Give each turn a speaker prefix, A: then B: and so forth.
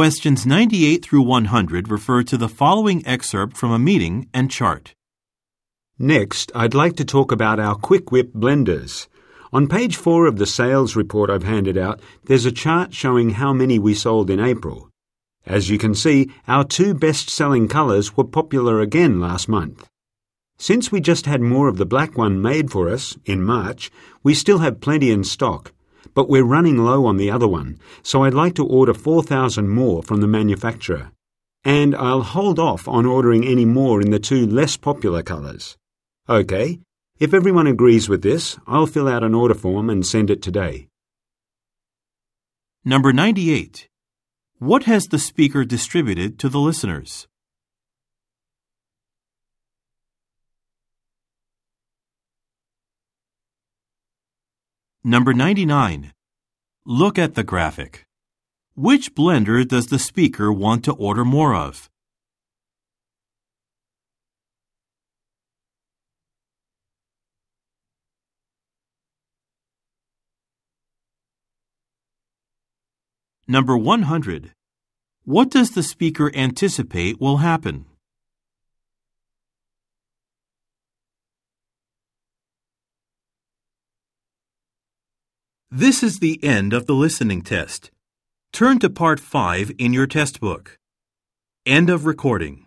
A: Questions 98 through 100 refer to the following excerpt from a meeting and chart.
B: Next, I'd like to talk about our Quick Whip blenders. On page 4 of the sales report I've handed out, there's a chart showing how many we sold in April. As you can see, our two best-selling colours were popular again last month. Since we just had more of the black one made for us in March, we still have plenty in stock, but we're running low on the other one, so I'd like to order 4,000 more from the manufacturer. And I'll hold off on ordering any more in the two less popular colours. OK, if everyone agrees with this, I'll fill out an order form and send it today.
A: Number 98. What has the speaker distributed to the listeners? Number 99. Look at the graphic. Which blender does the speaker want to order more of? Number 100. What does the speaker anticipate will happen? This is the end of the listening test. Turn to part 5 in your test book. End of recording.